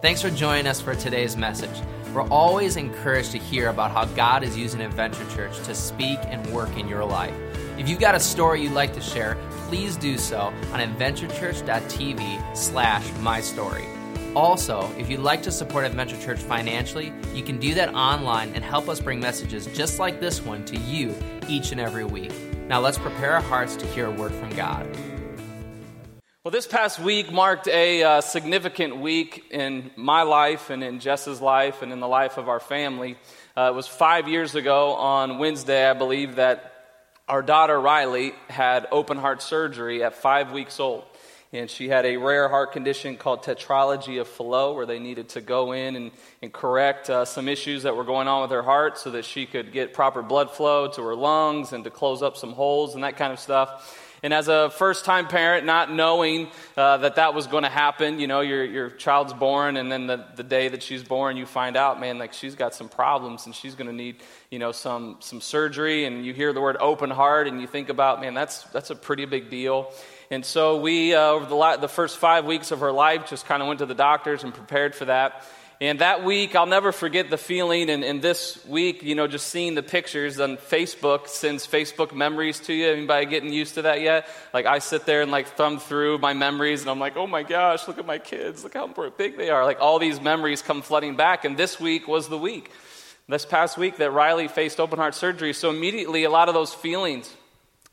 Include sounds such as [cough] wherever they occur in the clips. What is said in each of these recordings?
Thanks for joining us for today's message. We're always encouraged to hear about how God is using Adventure Church to speak and work in your life. If you've got a story you'd like to share, please do so on adventurechurch.tv slash my story. Also, if you'd like to support Adventure Church financially, you can do that online and help us bring messages just like this one to you each and every week. Now let's prepare our hearts to hear a word from God. Well, this past week marked a uh, significant week in my life and in Jess's life and in the life of our family. Uh, it was five years ago on Wednesday, I believe, that our daughter Riley had open heart surgery at five weeks old. And she had a rare heart condition called tetralogy of Fallot, where they needed to go in and, and correct uh, some issues that were going on with her heart so that she could get proper blood flow to her lungs and to close up some holes and that kind of stuff. And as a first time parent, not knowing uh, that that was going to happen, you know, your, your child's born, and then the, the day that she's born, you find out, man, like she's got some problems and she's going to need, you know, some, some surgery. And you hear the word open heart and you think about, man, that's, that's a pretty big deal. And so we, uh, over the, the first five weeks of her life, just kind of went to the doctors and prepared for that. And that week, I'll never forget the feeling. And, and, this week, you know, just seeing the pictures on Facebook sends Facebook memories to you. Anybody getting used to that yet? Like, I sit there and like thumb through my memories, and I'm like, oh my gosh, look at my kids. Look how big they are. Like, all these memories come flooding back. And this week was the week. This past week that Riley faced open heart surgery. So immediately, a lot of those feelings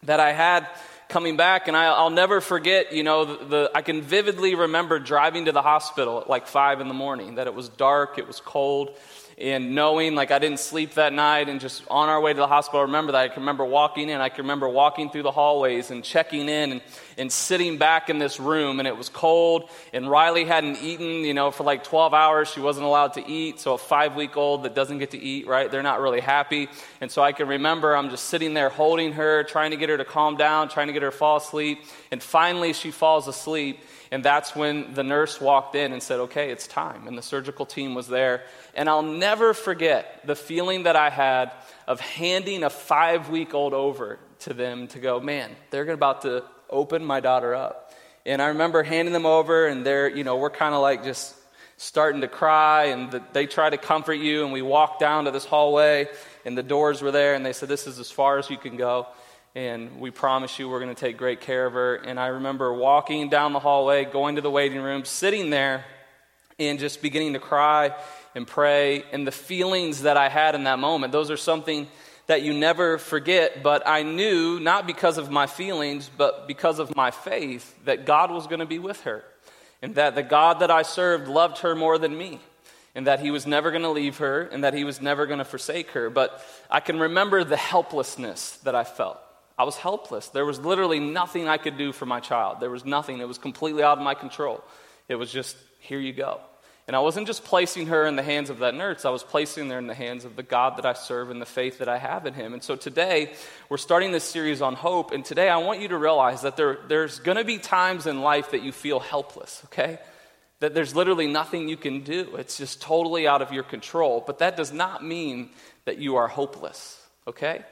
that I had coming back, and I, will never forget, you know, the, the, I can vividly remember driving to the hospital at like five in the morning, that it was dark, it was cold, and knowing like I didn't sleep that night and just on our way to the hospital, I remember that. I can remember walking in, I can remember walking through the hallways and checking in and, and sitting back in this room and it was cold and Riley hadn't eaten, you know, for like 12 hours. She wasn't allowed to eat. So a five week old that doesn't get to eat, right? They're not really happy. And so I can remember I'm just sitting there holding her, trying to get her to calm down, trying to get her to fall asleep. And finally she falls asleep. And that's when the nurse walked in and said, okay, it's time. And the surgical team was there. And I'll never forget the feeling that I had of handing a five week old over to them to go, man, they're about to open my daughter up. And I remember handing them over, and they're, you know, we're kind of like just starting to cry, and the, they try to comfort you. And we walked down to this hallway, and the doors were there, and they said, This is as far as you can go and we promise you we're going to take great care of her. And I remember walking down the hallway, going to the waiting room, sitting there, and just beginning to cry and pray. And the feelings that I had in that moment, those are something that you never forget. But I knew, not because of my feelings, but because of my faith, that God was going to be with her. And that the God that I served loved her more than me and that he was never going to leave her and that he was never going to forsake her. But I can remember the helplessness that I felt. I was helpless. There was literally nothing I could do for my child. There was nothing. It was completely out of my control. It was just, here you go. And I wasn't just placing her in the hands of that nurse, I was placing her in the hands of the God that I serve and the faith that I have in Him. And so today, we're starting this series on hope. And today, I want you to realize that there, there's going to be times in life that you feel helpless, okay? That there's literally nothing you can do. It's just totally out of your control. But that does not mean that you are hopeless, okay?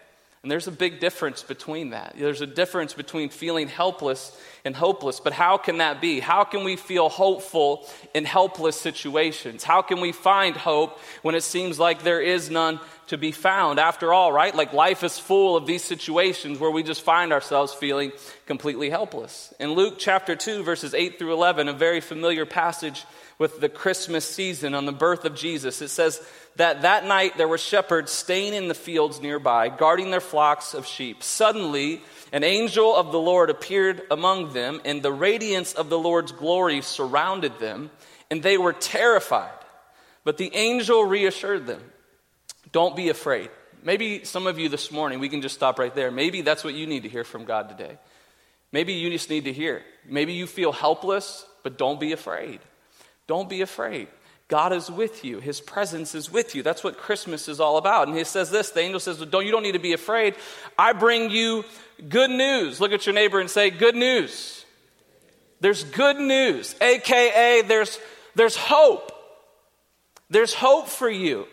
And there's a big difference between that. There's a difference between feeling helpless and hopeless. But how can that be? How can we feel hopeful in helpless situations? How can we find hope when it seems like there is none to be found? After all, right? Like life is full of these situations where we just find ourselves feeling completely helpless. In Luke chapter 2, verses 8 through 11, a very familiar passage with the Christmas season on the birth of Jesus, it says, that that night there were shepherds staying in the fields nearby, guarding their flocks of sheep. Suddenly, an angel of the Lord appeared among them, and the radiance of the Lord's glory surrounded them, and they were terrified. But the angel reassured them Don't be afraid. Maybe some of you this morning, we can just stop right there. Maybe that's what you need to hear from God today. Maybe you just need to hear. Maybe you feel helpless, but don't be afraid. Don't be afraid. God is with you. His presence is with you. That's what Christmas is all about. And he says this the angel says, Don't, You don't need to be afraid. I bring you good news. Look at your neighbor and say, Good news. There's good news, AKA, there's, there's hope. There's hope for you.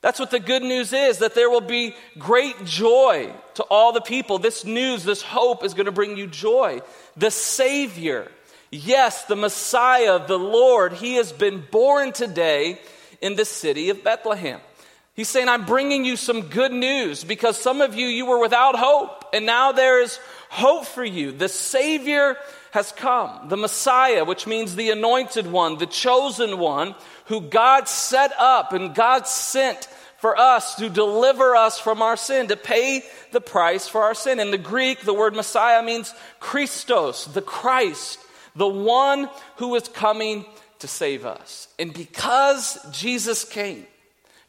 That's what the good news is that there will be great joy to all the people. This news, this hope is going to bring you joy. The Savior Yes, the Messiah, the Lord, he has been born today in the city of Bethlehem. He's saying, I'm bringing you some good news because some of you, you were without hope, and now there is hope for you. The Savior has come, the Messiah, which means the anointed one, the chosen one, who God set up and God sent for us to deliver us from our sin, to pay the price for our sin. In the Greek, the word Messiah means Christos, the Christ, the one who is coming to save us. And because Jesus came,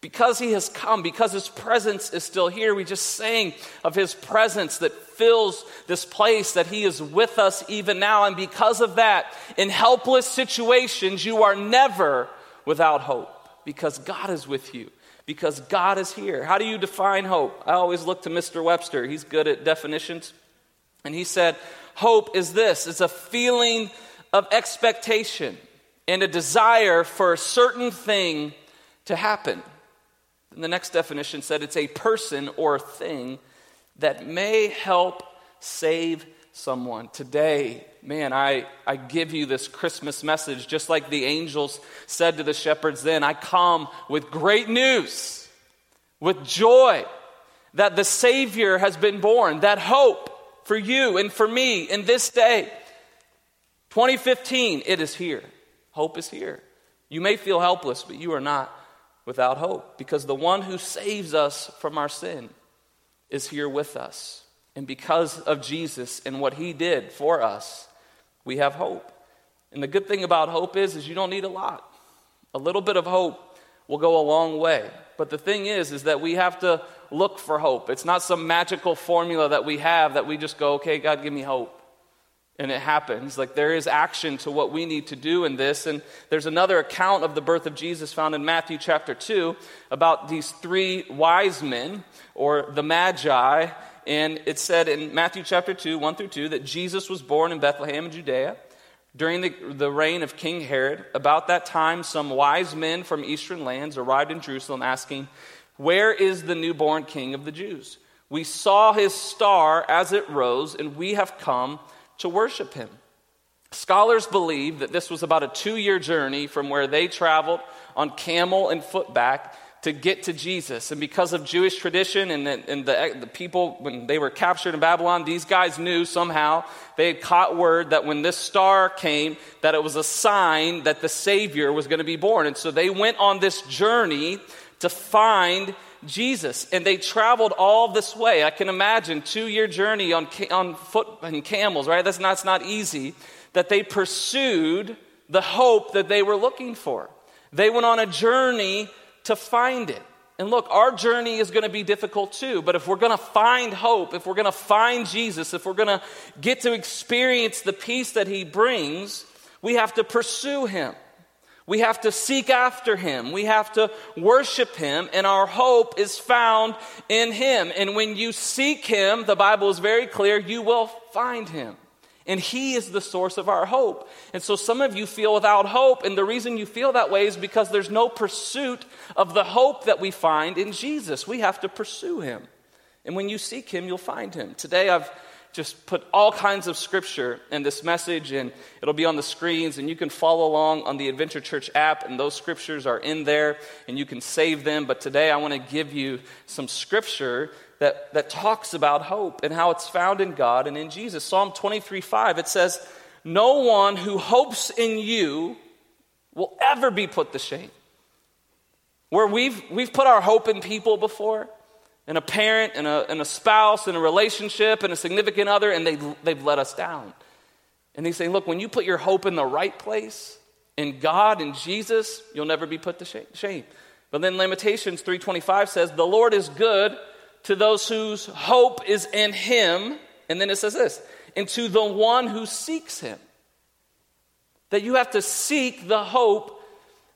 because he has come, because his presence is still here, we just sang of his presence that fills this place, that he is with us even now. And because of that, in helpless situations, you are never without hope because God is with you, because God is here. How do you define hope? I always look to Mr. Webster, he's good at definitions. And he said, Hope is this it's a feeling of expectation and a desire for a certain thing to happen. And the next definition said it's a person or thing that may help save someone. Today, man, I, I give you this Christmas message, just like the angels said to the shepherds then. I come with great news, with joy that the Savior has been born, that hope for you and for me in this day. 2015, it is here. Hope is here. You may feel helpless, but you are not without hope because the one who saves us from our sin is here with us. And because of Jesus and what he did for us, we have hope. And the good thing about hope is is you don't need a lot. A little bit of hope will go a long way. But the thing is is that we have to look for hope. It's not some magical formula that we have that we just go, "Okay, God, give me hope." and it happens. Like there is action to what we need to do in this. And there's another account of the birth of Jesus found in Matthew chapter 2 about these three wise men or the Magi. And it said in Matthew chapter 2, 1 through 2, that Jesus was born in Bethlehem in Judea during the, the reign of King Herod. About that time, some wise men from eastern lands arrived in Jerusalem asking, Where is the newborn king of the Jews? We saw his star as it rose, and we have come to worship him. Scholars believe that this was about a two year journey from where they traveled on camel and footback to get to Jesus. And because of Jewish tradition and, the, and the, the, people, when they were captured in Babylon, these guys knew somehow, they had caught word that when this star came, that it was a sign that the Savior was going to be born. And so they went on this journey to find Jesus. And they traveled all this way. I can imagine two year journey on, on foot and camels, right? That's not, that's not easy. That they pursued the hope that they were looking for. They went on a journey to find it. And look, our journey is going to be difficult too, but if we're going to find hope, if we're going to find Jesus, if we're going to get to experience the peace that he brings, we have to pursue him. We have to seek after him. We have to worship him, and our hope is found in him. And when you seek him, the Bible is very clear, you will find him. And he is the source of our hope. And so some of you feel without hope, and the reason you feel that way is because there's no pursuit of the hope that we find in Jesus. We have to pursue him. And when you seek him, you'll find him. Today I've just put all kinds of scripture in this message, and it'll be on the screens, and you can follow along on the Adventure Church app, and those scriptures are in there, and you can save them. But today I want to give you some scripture that, that talks about hope and how it's found in God and in Jesus. Psalm 23 5, it says, No one who hopes in you will ever be put to shame. Where we've, we've put our hope in people before, and a parent and a, and a spouse and a relationship and a significant other, and they, they've let us down. And he's saying, Look, when you put your hope in the right place, in God and Jesus, you'll never be put to shame. But then Lamentations 3:25 says, "The Lord is good to those whose hope is in him." And then it says this, "And to the one who seeks him." That you have to seek the hope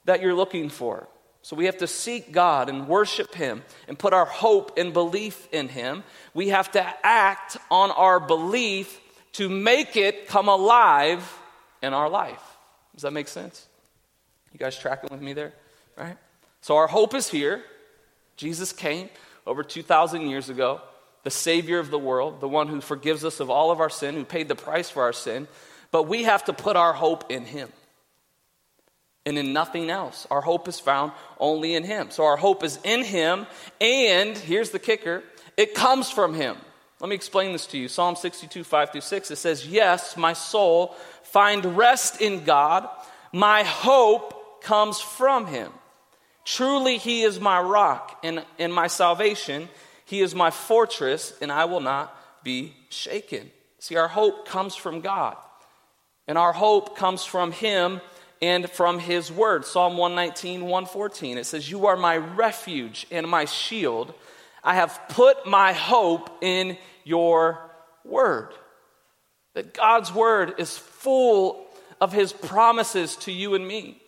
that you're looking for. So we have to seek God and worship Him and put our hope and belief in Him. We have to act on our belief to make it come alive in our life. Does that make sense? You guys tracking with me there? Right? So our hope is here. Jesus came over 2,000 years ago, the Savior of the world, the one who forgives us of all of our sin, who paid the price for our sin. But we have to put our hope in Him and in nothing else. Our hope is found only in Him. So our hope is in Him, and here's the kicker it comes from Him. Let me explain this to you. Psalm 62, 5 through 6, it says, Yes, my soul, find rest in God. My hope comes from Him. Truly, He is my rock and, and my salvation. He is my fortress, and I will not be shaken. See, our hope comes from God, and our hope comes from Him and from His Word. Psalm 119, 114, it says, You are my refuge and my shield. I have put my hope in your Word. That God's Word is full of His promises to you and me.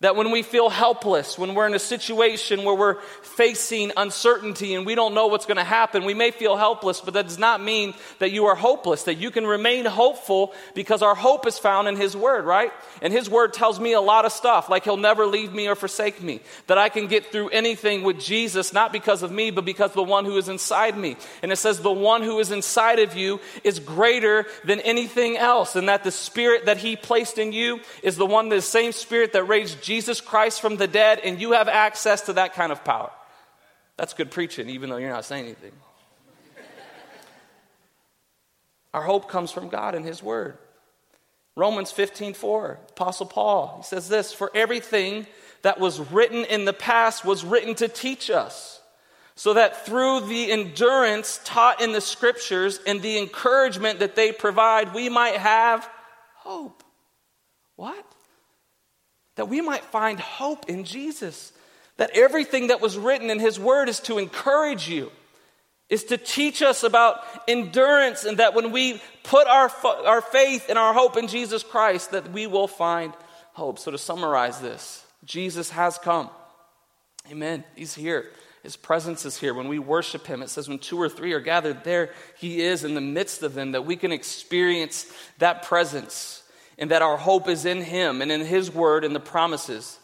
That when we feel helpless, when we're in a situation where we're facing uncertainty and we don't know what's going to happen, we may feel helpless, but that does not mean that you are hopeless, that you can remain hopeful because our hope is found in His Word, right? And His Word tells me a lot of stuff, like He'll never leave me or forsake me, that I can get through anything with Jesus, not because of me, but because the one who is inside me. And it says, the one who is inside of you is greater than anything else, and that the Spirit that He placed in you is the one, the same Spirit that raised Jesus Christ from the dead, and you have access to that kind of power. That's good preaching, even though you're not saying anything. Our hope comes from God and His Word. Romans 15 4, Apostle Paul, he says this For everything that was written in the past was written to teach us, so that through the endurance taught in the scriptures and the encouragement that they provide, we might have hope. What? That we might find hope in Jesus. That everything that was written in His Word is to encourage you, is to teach us about endurance, and that when we put our, our faith and our hope in Jesus Christ, that we will find hope. So, to summarize this, Jesus has come. Amen. He's here. His presence is here. When we worship Him, it says, when two or three are gathered, there He is in the midst of them, that we can experience that presence and that our hope is in Him and in His Word and the promises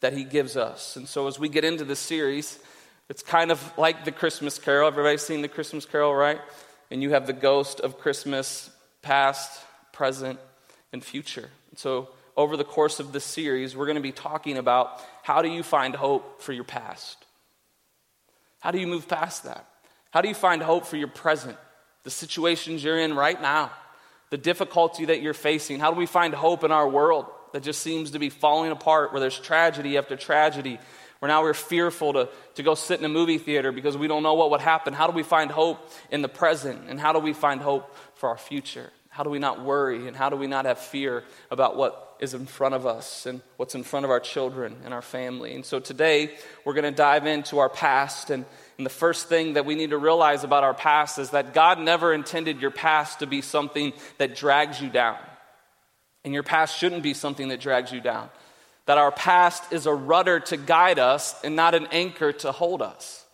that He gives us. And so, as we get into this series, it's kind of like the Christmas Carol. Everybody's seen the Christmas Carol, right? And you have the ghost of Christmas, past, present, and future. And so, over the course of this series, we're going to be talking about how do you find hope for your past? How do you move past that? How do you find hope for your present, the situations you're in right now? The difficulty that you're facing? How do we find hope in our world that just seems to be falling apart, where there's tragedy after tragedy, where now we're fearful to, to go sit in a movie theater because we don't know what would happen? How do we find hope in the present? And how do we find hope for our future? How do we not worry? And how do we not have fear about what is in front of us and what's in front of our children and our family? And so today, we're going to dive into our past and and the first thing that we need to realize about our past is that God never intended your past to be something that drags you down. And your past shouldn't be something that drags you down. That our past is a rudder to guide us and not an anchor to hold us.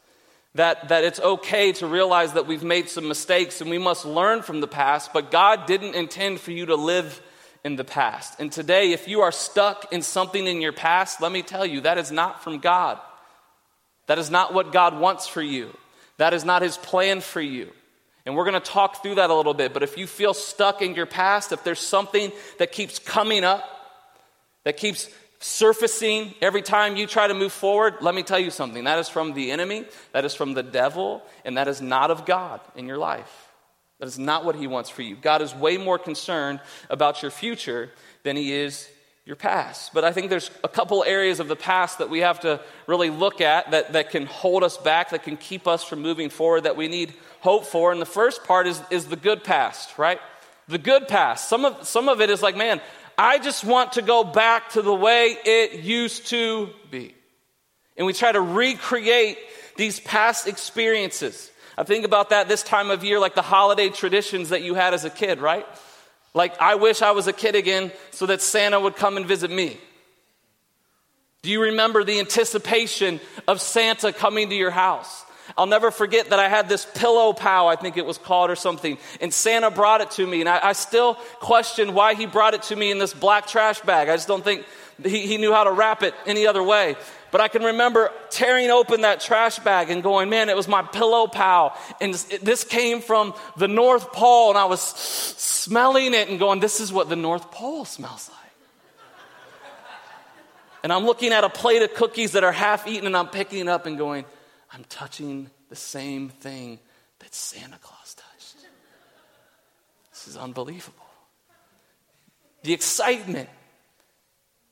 That, that it's okay to realize that we've made some mistakes and we must learn from the past, but God didn't intend for you to live in the past. And today, if you are stuck in something in your past, let me tell you, that is not from God. That is not what God wants for you. That is not His plan for you. And we're going to talk through that a little bit. But if you feel stuck in your past, if there's something that keeps coming up, that keeps surfacing every time you try to move forward, let me tell you something. That is from the enemy, that is from the devil, and that is not of God in your life. That is not what He wants for you. God is way more concerned about your future than He is your past. But I think there's a couple areas of the past that we have to really look at that, that can hold us back, that can keep us from moving forward, that we need hope for. And the first part is, is the good past, right? The good past. Some of, some of it is like, man, I just want to go back to the way it used to be. And we try to recreate these past experiences. I think about that this time of year, like the holiday traditions that you had as a kid, right? Like, I wish I was a kid again so that Santa would come and visit me. Do you remember the anticipation of Santa coming to your house? I'll never forget that I had this pillow pal, I think it was called or something, and Santa brought it to me. And I, I still question why he brought it to me in this black trash bag. I just don't think he, he knew how to wrap it any other way. But I can remember tearing open that trash bag and going, man, it was my pillow pal. And this came from the North Pole. And I was smelling it and going, this is what the North Pole smells like. and I'm looking at a plate of cookies that are half eaten and I'm picking it up and going, I'm touching the same thing that Santa Claus touched. This is unbelievable. The excitement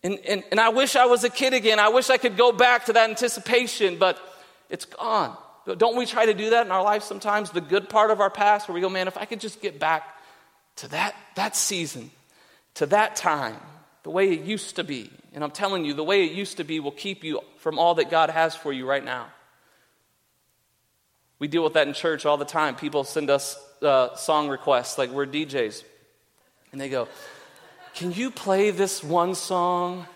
and, and, and I wish I was a kid again. I wish I could go back to that anticipation, but it's gone. Don't we try to do that in our life sometimes? The good part of our past, where we go, man, if I could just get back to that, that season, to that time, the way it used to be. And I'm telling you, the way it used to be will keep you from all that God has for you right now. We deal with that in church all the time. People send us uh, song requests, like we're DJs, and they go, can you play this one song?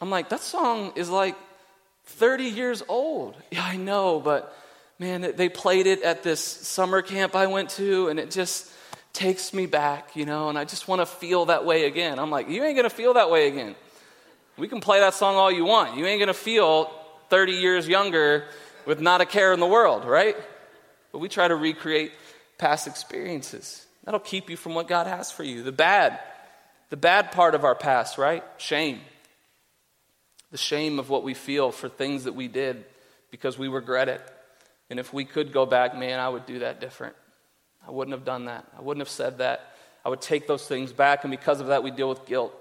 I'm like, That song is like 30 years old. Yeah, I know, but man, they played it at this summer camp I went to, and it just takes me back, you know, and I just want to feel that way again. I'm like, You ain't going to feel that way again. We can play that song all you want. You ain't going to feel 30 years younger with not a care in the world, right? But we try to recreate past experiences. That'll keep you from what God has for you. The bad, the bad part of our past, right? Shame. The shame of what we feel for things that we did because we regret it. And if we could go back, man, I would do that different. I wouldn't have done that. I wouldn't have said that. I would take those things back, and because of that, we deal with guilt.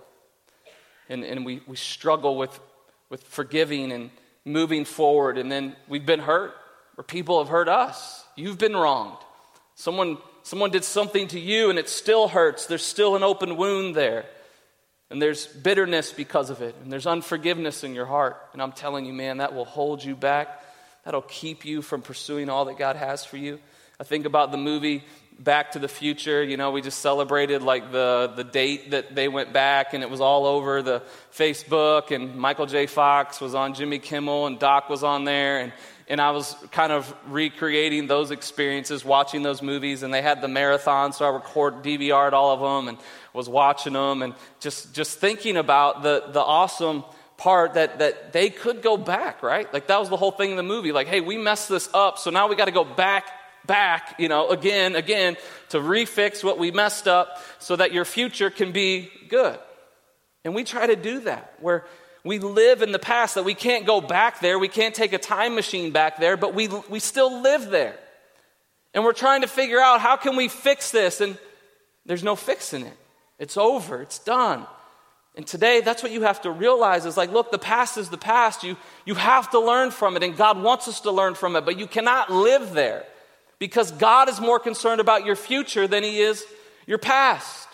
And, and we, we struggle with, with forgiving and moving forward. And then we've been hurt, or people have hurt us. You've been wronged. Someone someone did something to you and it still hurts, there's still an open wound there. And there's bitterness because of it, and there's unforgiveness in your heart. And I'm telling you, man, that will hold you back. That'll keep you from pursuing all that God has for you. I think about the movie Back to the Future. You know, we just celebrated like the, the date that they went back, and it was all over the Facebook, and Michael J. Fox was on Jimmy Kimmel, and Doc was on there, and and I was kind of recreating those experiences, watching those movies, and they had the marathon, so I record DVR'd all of them and was watching them and just, just thinking about the, the awesome part that, that they could go back, right? Like that was the whole thing in the movie. Like, hey, we messed this up, so now we got to go back, back, you know, again, again, to refix what we messed up so that your future can be good. And we try to do that, where we live in the past, that we can't go back there. We can't take a time machine back there, but we, we still live there. And we're trying to figure out how can we fix this, and there's no fixing it. It's over, it's done. And today, that's what you have to realize is like, look, the past is the past. You, you have to learn from it, and God wants us to learn from it, but you cannot live there because God is more concerned about your future than He is your past.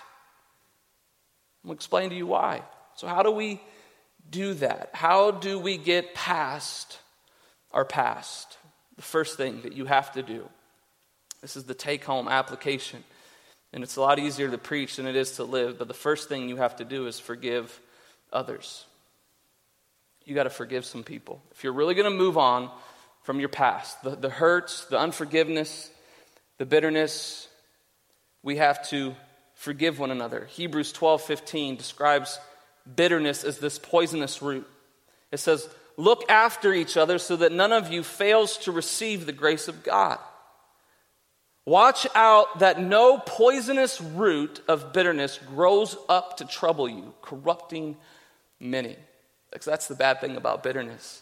To explain to you why. So, how do we do that? How do we get past our past? The first thing that you have to do. This is the take home application. And it's a lot easier to preach than it is to live. But the first thing you have to do is forgive others. You got to forgive some people. If you're really going to move on from your past, the, the hurts, the unforgiveness, the bitterness, we have to forgive one another. Hebrews 12 15 describes bitterness as this poisonous root. It says, Look after each other so that none of you fails to receive the grace of God. Watch out that no poisonous root of bitterness grows up to trouble you, corrupting many. Because That's the bad thing about bitterness,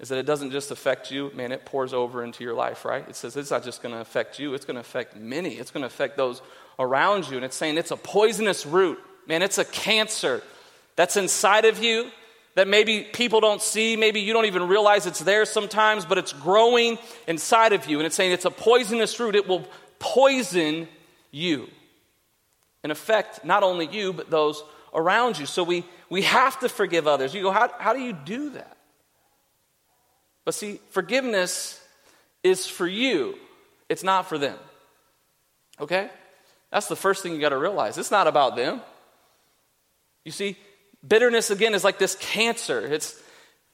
is that it doesn't just affect you, man, it pours over into your life, right? It says it's not just going to affect you, it's going to affect many. It's going to affect those around you. And it's saying it's a poisonous root, man, it's a cancer that's inside of you that maybe people don't see, maybe you don't even realize it's there sometimes, but it's growing inside of you. And it's saying it's a poisonous root, it will poison you and affect not only you, but those around you. So we, we have to forgive others. You go, how, how do you do that? But see, forgiveness is for you, it's not for them. Okay? That's the first thing you got to realize. It's not about them. You see, Bitterness, again, is like this cancer. It's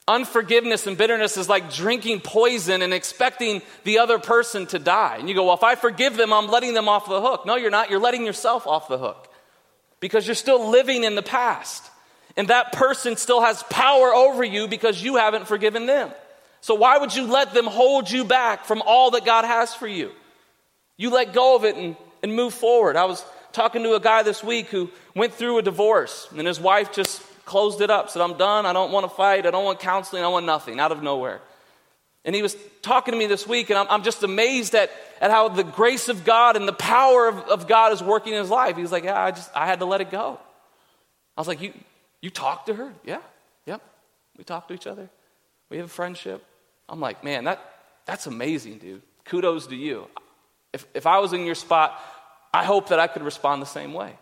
unforgiveness and bitterness is like drinking poison and expecting the other person to die. And you go, well, if I forgive them, I'm letting them off the hook. No, you're not. You're letting yourself off the hook because you're still living in the past. And that person still has power over you because you haven't forgiven them. So why would you let them hold you back from all that God has for you? You let go of it and, and move forward. I was talking to a guy this week who went through a divorce, and his wife just closed it up, said, I'm done. I don't want to fight. I don't want counseling. I want nothing out of nowhere. And he was talking to me this week, and I'm, I'm just amazed at, at how the grace of God and the power of, of God is working in his life. He was like, Yeah, I just, I had to let it go. I was like, You, you talked to her? Yeah, yep. We talk to each other. We have a friendship. I'm like, Man, that, that's amazing, dude. Kudos to you. If, if I was in your spot, I hope that I could respond the same way.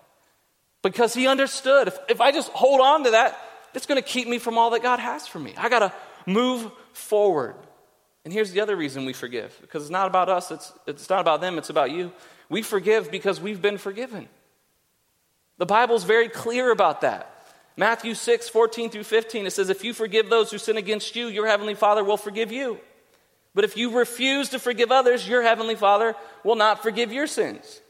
Because he understood. If, if I just hold on to that, it's going to keep me from all that God has for me. I got to move forward. And here's the other reason we forgive because it's not about us, it's, it's not about them, it's about you. We forgive because we've been forgiven. The Bible's very clear about that. Matthew 6, 14 through 15, it says, If you forgive those who sin against you, your heavenly Father will forgive you. But if you refuse to forgive others, your heavenly Father will not forgive your sins.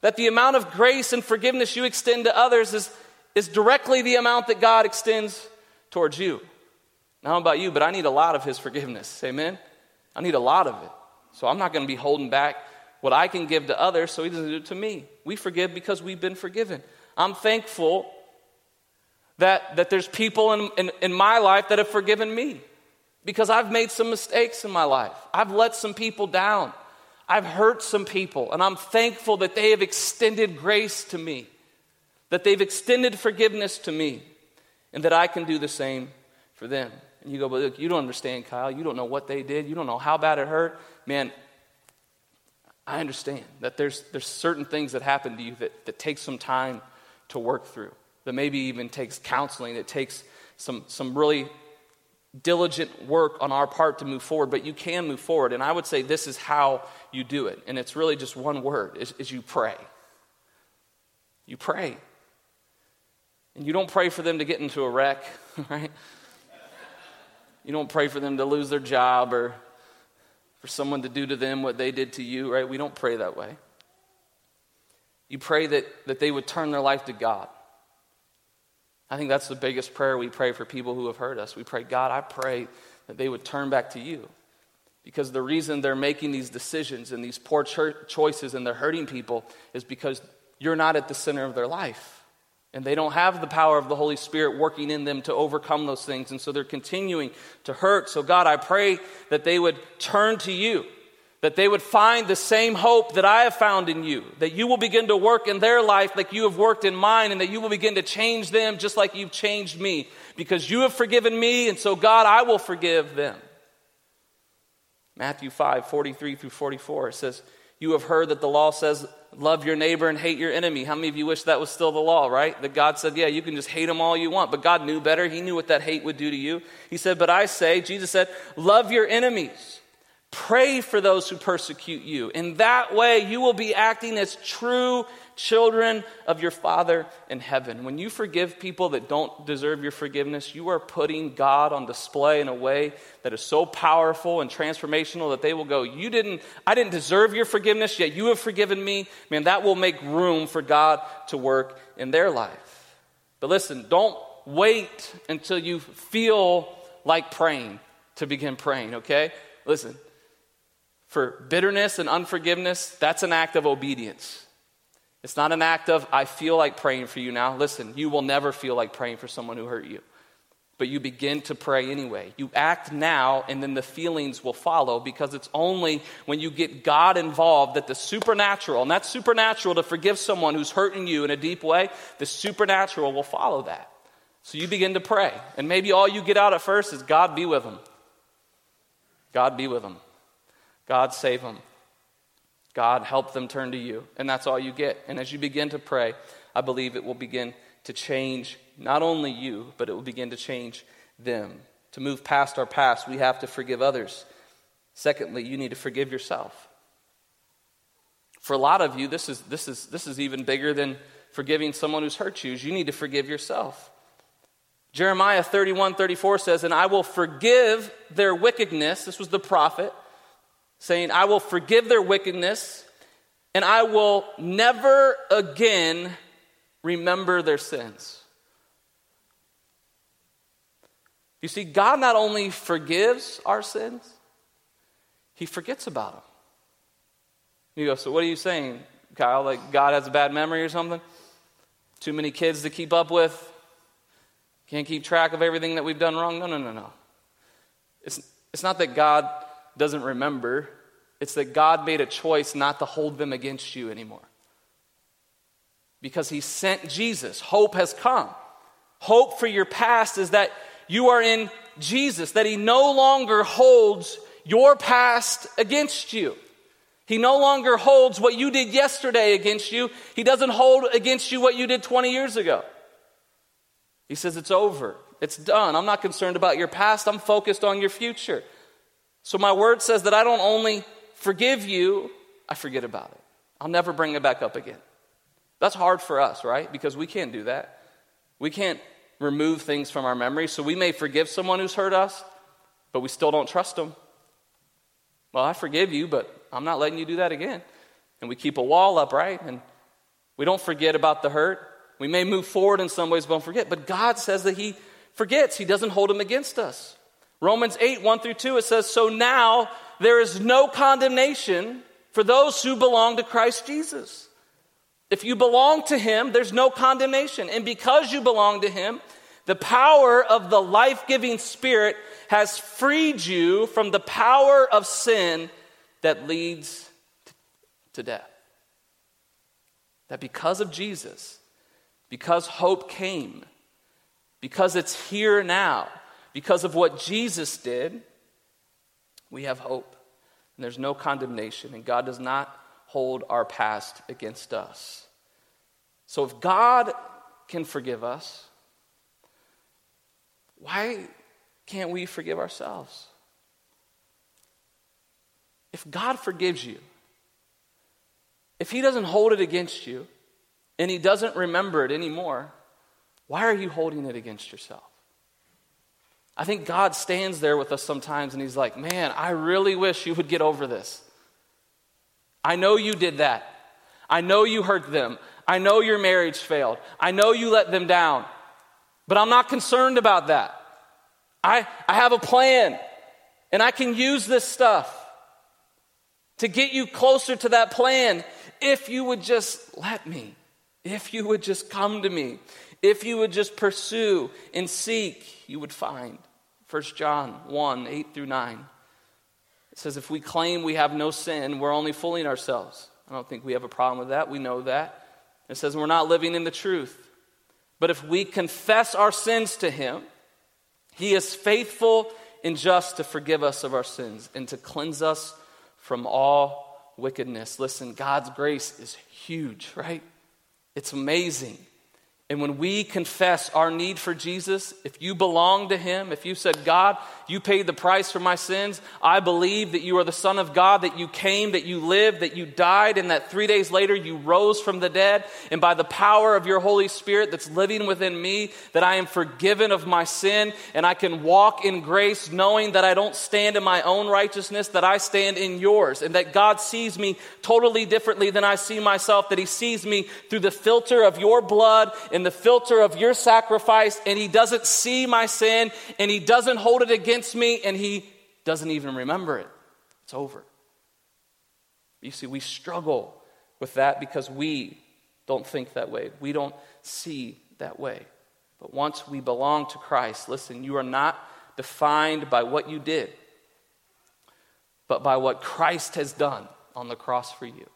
That the amount of grace and forgiveness you extend to others is, is directly the amount that God extends towards you. Don't about you, but I need a lot of His forgiveness. Amen? I need a lot of it. So I'm not going to be holding back what I can give to others so He doesn't do it to me. We forgive because we've been forgiven. I'm thankful that, that there's people in, in, in my life that have forgiven me because I've made some mistakes in my life. I've let some people down. I've hurt some people, and I'm thankful that they have extended grace to me, that they've extended forgiveness to me, and that I can do the same for them. And you go, but look, you don't understand, Kyle. You don't know what they did. You don't know how bad it hurt. Man, I understand that there's, there's certain things that happen to you that, that take some time to work through, that maybe even takes counseling, it takes some, some really diligent work on our part to move forward, but you can move forward. And I would say this is how you do it. And it's really just one word is, is you pray. You pray. And you don't pray for them to get into a wreck, [laughs] right? You don't pray for them to lose their job or for someone to do to them what they did to you, right? We don't pray that way. You pray that, that they would turn their life to God. I think that's the biggest prayer we pray for people who have hurt us. We pray, God, I pray that they would turn back to you. Because the reason they're making these decisions and these poor choices and they're hurting people is because you're not at the center of their life. And they don't have the power of the Holy Spirit working in them to overcome those things. And so they're continuing to hurt. So, God, I pray that they would turn to you, that they would find the same hope that I have found in you, that you will begin to work in their life like you have worked in mine, and that you will begin to change them just like you've changed me. Because you have forgiven me, and so, God, I will forgive them. Matthew 5 43 through 44, it says, You have heard that the law says, love your neighbor and hate your enemy. How many of you wish that was still the law, right? That God said, yeah, you can just hate them all you want. But God knew better. He knew what that hate would do to you. He said, but I say, Jesus said, love your enemies. Pray for those who persecute you. In that way, you will be acting as true children of your Father in heaven. When you forgive people that don't deserve your forgiveness, you are putting God on display in a way that is so powerful and transformational that they will go, You didn't, I didn't deserve your forgiveness, yet you have forgiven me. Man, that will make room for God to work in their life. But listen, don't wait until you feel like praying to begin praying, okay? Listen, for bitterness and unforgiveness, that's an act of obedience. It's not an act of, I feel like praying for you now. Listen, you will never feel like praying for someone who hurt you. But you begin to pray anyway. You act now, and then the feelings will follow because it's only when you get God involved that the supernatural, and that's supernatural to forgive someone who's hurting you in a deep way, the supernatural will follow that. So you begin to pray. And maybe all you get out at first is God be with them. God be with them. God save them. God, help them turn to you. And that's all you get. And as you begin to pray, I believe it will begin to change not only you, but it will begin to change them. To move past our past, we have to forgive others. Secondly, you need to forgive yourself. For a lot of you, this is, this is, this is even bigger than forgiving someone who's hurt you. You need to forgive yourself. Jeremiah 31 34 says, And I will forgive their wickedness. This was the prophet saying, I will forgive their wickedness and I will never again remember their sins. You see, God not only forgives our sins, He forgets about them. You go, so what are you saying, Kyle? Like God has a bad memory or something? Too many kids to keep up with? Can't keep track of everything that we've done wrong? No, no, no, no. It's, it's not that God doesn't remember, it's that God made a choice not to hold them against you anymore. Because He sent Jesus. Hope has come. Hope for your past is that you are in Jesus, that He no longer holds your past against you. He no longer holds what you did yesterday against you. He doesn't hold against you what you did 20 years ago. He says, It's over. It's done. I'm not concerned about your past. I'm focused on your future. So my word says that I don't only forgive you, I forget about it. I'll never bring it back up again. That's hard for us, right? Because we can't do that. We can't remove things from our memory. So we may forgive someone who's hurt us, but we still don't trust them. Well, I forgive you, but I'm not letting you do that again. And we keep a wall up, right? And we don't forget about the hurt. We may move forward in some ways, but don't forget. But God says that He forgets, He doesn't hold them against us. Romans 8, 1 through 2, it says, So now there is no condemnation for those who belong to Christ Jesus. If you belong to Him, there's no condemnation. And because you belong to Him, the power of the life giving Spirit has freed you from the power of sin that leads to death. That because of Jesus, because hope came, because it's here now, because of what Jesus did, we have hope. And there's no condemnation, and God does not hold our past against us. So if God can forgive us, why can't we forgive ourselves? If God forgives you, if He doesn't hold it against you, and He doesn't remember it anymore, why are you holding it against yourself? I think God stands there with us sometimes and He's like, Man, I really wish you would get over this. I know you did that. I know you hurt them. I know your marriage failed. I know you let them down. But I'm not concerned about that. I, I have a plan and I can use this stuff to get you closer to that plan if you would just let me, if you would just come to me, if you would just pursue and seek, you would find. 1 John 1 8 through 9. It says, If we claim we have no sin, we're only fooling ourselves. I don't think we have a problem with that. We know that. It says, We're not living in the truth. But if we confess our sins to Him, He is faithful and just to forgive us of our sins and to cleanse us from all wickedness. Listen, God's grace is huge, right? It's amazing. And when we confess our need for Jesus, if you belong to Him, if you said, God, you paid the price for my sins, I believe that you are the Son of God, that you came, that you lived, that you died, and that three days later you rose from the dead, and by the power of your Holy Spirit that's living within me, that I am forgiven of my sin, and I can walk in grace knowing that I don't stand in my own righteousness, that I stand in yours, and that God sees me totally differently than I see myself, that He sees me through the filter of your blood in the filter of your sacrifice, and He doesn't see my sin, and He doesn't hold it against me, and He doesn't even remember it. It's over. You see, we struggle with that because we don't think that way. We don't see that way. But once we belong to Christ, listen, you are not defined by what you did, but by what Christ has done on the cross for you.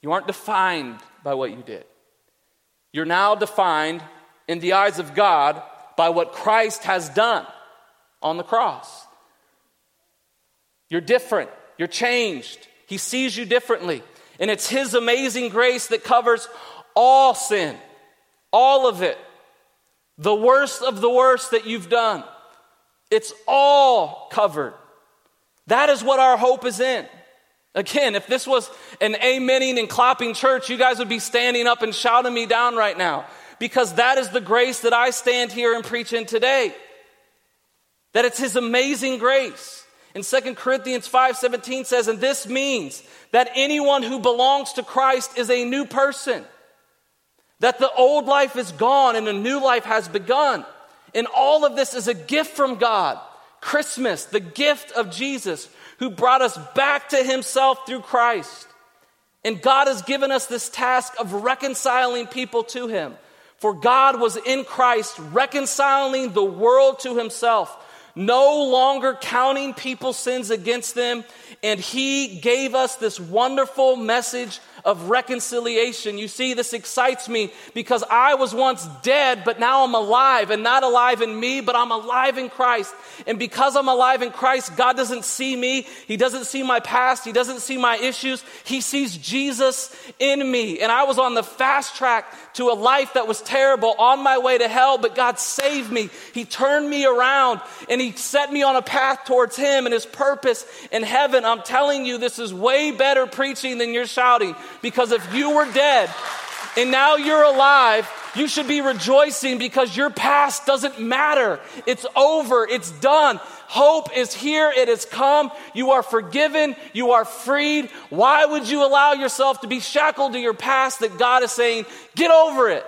You aren't defined by what you did. You're now defined in the eyes of God by what Christ has done on the cross. You're different. You're changed. He sees you differently. And it's His amazing grace that covers all sin, all of it. The worst of the worst that you've done. It's all covered. That is what our hope is in. Again, if this was an amening and clapping church, you guys would be standing up and shouting me down right now because that is the grace that I stand here and preach in today. That it's his amazing grace. In 2 Corinthians 5:17 says, "And this means that anyone who belongs to Christ is a new person. That the old life is gone and a new life has begun." And all of this is a gift from God. Christmas, the gift of Jesus, who brought us back to himself through Christ. And God has given us this task of reconciling people to him. For God was in Christ reconciling the world to himself, no longer counting people's sins against them. And he gave us this wonderful message of reconciliation. You see, this excites me because I was once dead, but now I'm alive, and not alive in me, but I'm alive in Christ. And because I'm alive in Christ, God doesn't see me. He doesn't see my past. He doesn't see my issues. He sees Jesus in me. And I was on the fast track to a life that was terrible, on my way to hell, but God saved me. He turned me around and He set me on a path towards Him and His purpose in heaven. I'm telling you, this is way better preaching than you're shouting because if you were dead and now you're alive, you should be rejoicing because your past doesn't matter. It's over. It's done. Hope is here. It has come. You are forgiven. You are freed. Why would you allow yourself to be shackled to your past that God is saying, get over it?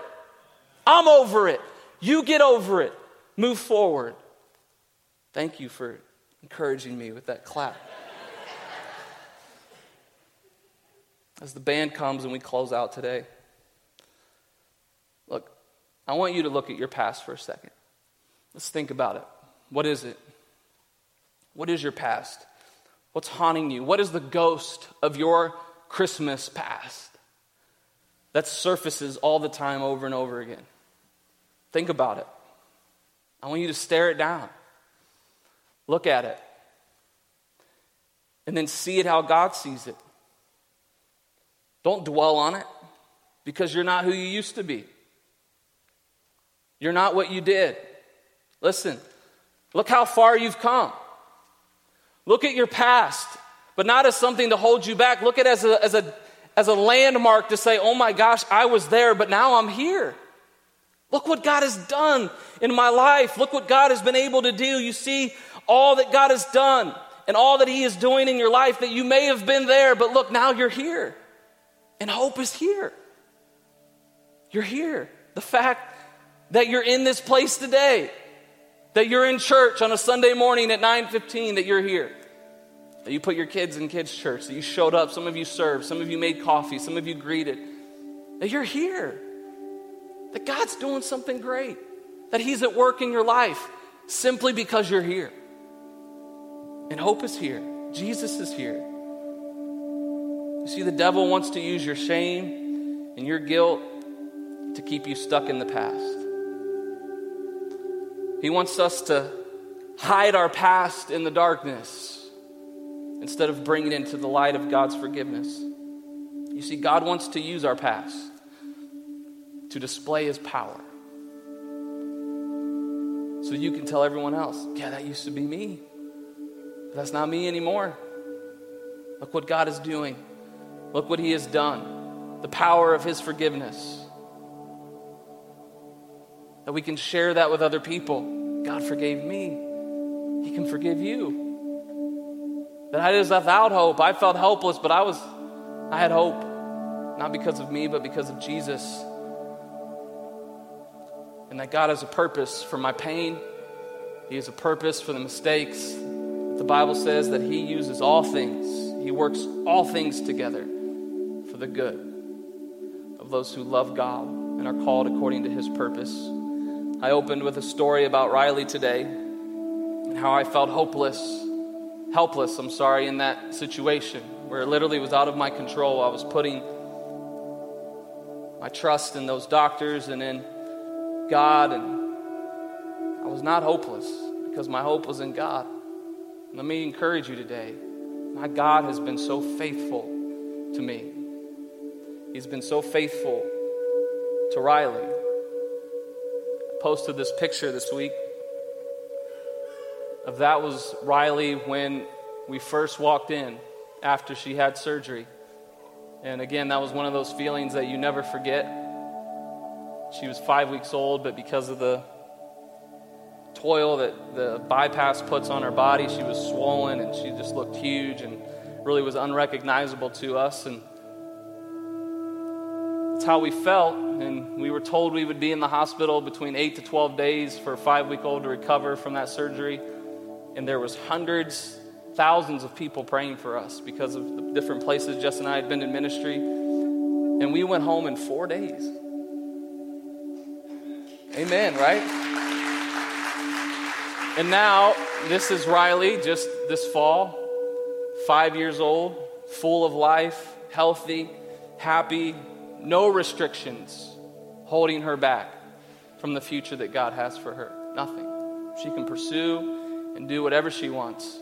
I'm over it. You get over it. Move forward. Thank you for encouraging me with that clap. As the band comes and we close out today. Look, I want you to look at your past for a second. Let's think about it. What is it? What is your past? What's haunting you? What is the ghost of your Christmas past that surfaces all the time over and over again? Think about it. I want you to stare it down. Look at it. And then see it how God sees it. Don't dwell on it because you're not who you used to be. You're not what you did. Listen, look how far you've come. Look at your past, but not as something to hold you back. Look at it as a, as a, as a landmark to say, oh my gosh, I was there, but now I'm here. Look what God has done in my life. Look what God has been able to do. You see all that God has done and all that He is doing in your life that you may have been there, but look, now you're here. And hope is here. You're here. The fact that you're in this place today, that you're in church on a Sunday morning at 9:15 that you're here. That you put your kids in kids church, that you showed up, some of you served, some of you made coffee, some of you greeted. That you're here. That God's doing something great. That he's at work in your life simply because you're here. And hope is here. Jesus is here. You see, the devil wants to use your shame and your guilt to keep you stuck in the past. He wants us to hide our past in the darkness instead of bringing it into the light of God's forgiveness. You see, God wants to use our past to display His power. So you can tell everyone else, yeah, that used to be me. But that's not me anymore. Look what God is doing. Look what He has done. The power of His forgiveness that we can share that with other people. God forgave me, He can forgive you. That I was without hope. I felt helpless, but I was, I had hope. Not because of me, but because of Jesus. And that God has a purpose for my pain. He has a purpose for the mistakes. The Bible says that He uses all things, He works all things together the good of those who love God and are called according to His purpose. I opened with a story about Riley today and how I felt hopeless, helpless, I'm sorry, in that situation where it literally was out of my control. I was putting my trust in those doctors and in God, and I was not hopeless because my hope was in God. Let me encourage you today. My God has been so faithful to me. He's been so faithful to Riley posted this picture this week of that was Riley when we first walked in after she had surgery. And again, that was one of those feelings that you never forget. She was five weeks old, but because of the toil that the bypass puts on her body, she was swollen and she just looked huge and really was unrecognizable to us. And That's how we felt. And we were told we would be in the hospital between 8 to 12 days for a five week old to recover from that surgery. And there was hundreds, thousands of people praying for us because of the different places Jess and I had been in ministry. And we went home in four days. Amen, right? And now, this is Riley just this fall, five years old, full of life, healthy, happy, no restrictions holding her back from the future that God has for her. Nothing. She can pursue and do whatever she wants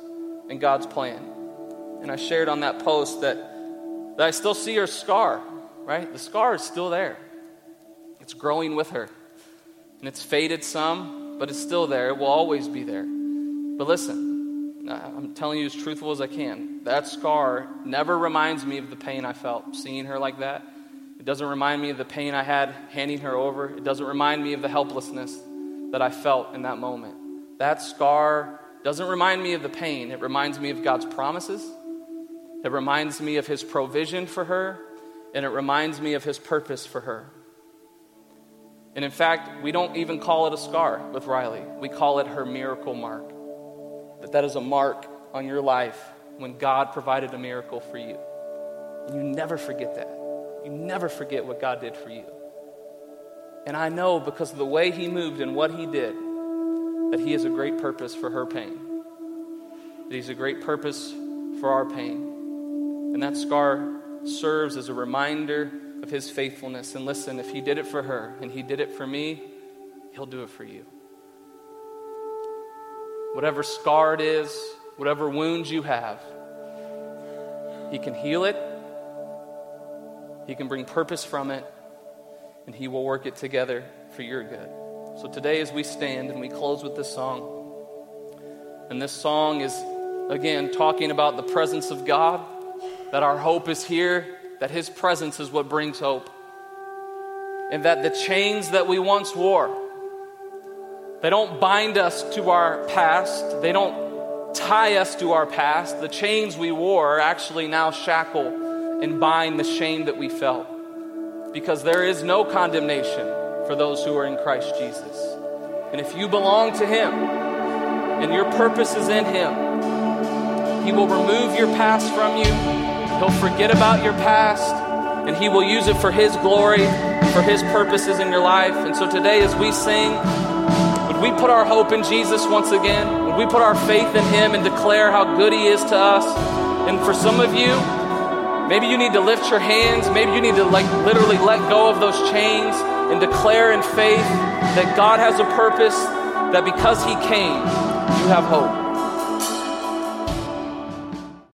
in God's plan. And I shared on that post that, that I still see her scar, right? The scar is still there. It's growing with her. And it's faded some, but it's still there. It will always be there. But listen, I'm telling you as truthful as I can. That scar never reminds me of the pain I felt seeing her like that. It doesn't remind me of the pain I had handing her over. It doesn't remind me of the helplessness that I felt in that moment. That scar doesn't remind me of the pain. It reminds me of God's promises. It reminds me of His provision for her. And it reminds me of His purpose for her. And in fact, we don't even call it a scar with Riley. We call it her miracle mark. That that is a mark on your life when God provided a miracle for you. You never forget that. You never forget what God did for you. And I know because of the way He moved and what He did, that He has a great purpose for her pain. That He's a great purpose for our pain. And that scar serves as a reminder of His faithfulness. And listen, if He did it for her and He did it for me, He'll do it for you. Whatever scar it is, whatever wounds you have, He can heal it he can bring purpose from it, and He will work it together for your good. So today, as we stand and we close with this song, and this song is, again, talking about the presence of God, that our hope is here, that His presence is what brings hope, and that the chains that we once wore, they don't bind us to our past, they don't tie us to our past. The chains we wore actually now shackle and bind the shame that we felt. Because there is no condemnation for those who are in Christ Jesus. And if you belong to Him and your purpose is in Him, He will remove your past from you, He'll forget about your past, and He will use it for His glory, for His purposes in your life. And so today, as we sing, would we put our hope in Jesus once again? Would we put our faith in Him and declare how good He is to us? And for some of you, Maybe you need to lift your hands. Maybe you need to like literally let go of those chains and declare in faith that God has a purpose, that because He came, you have hope.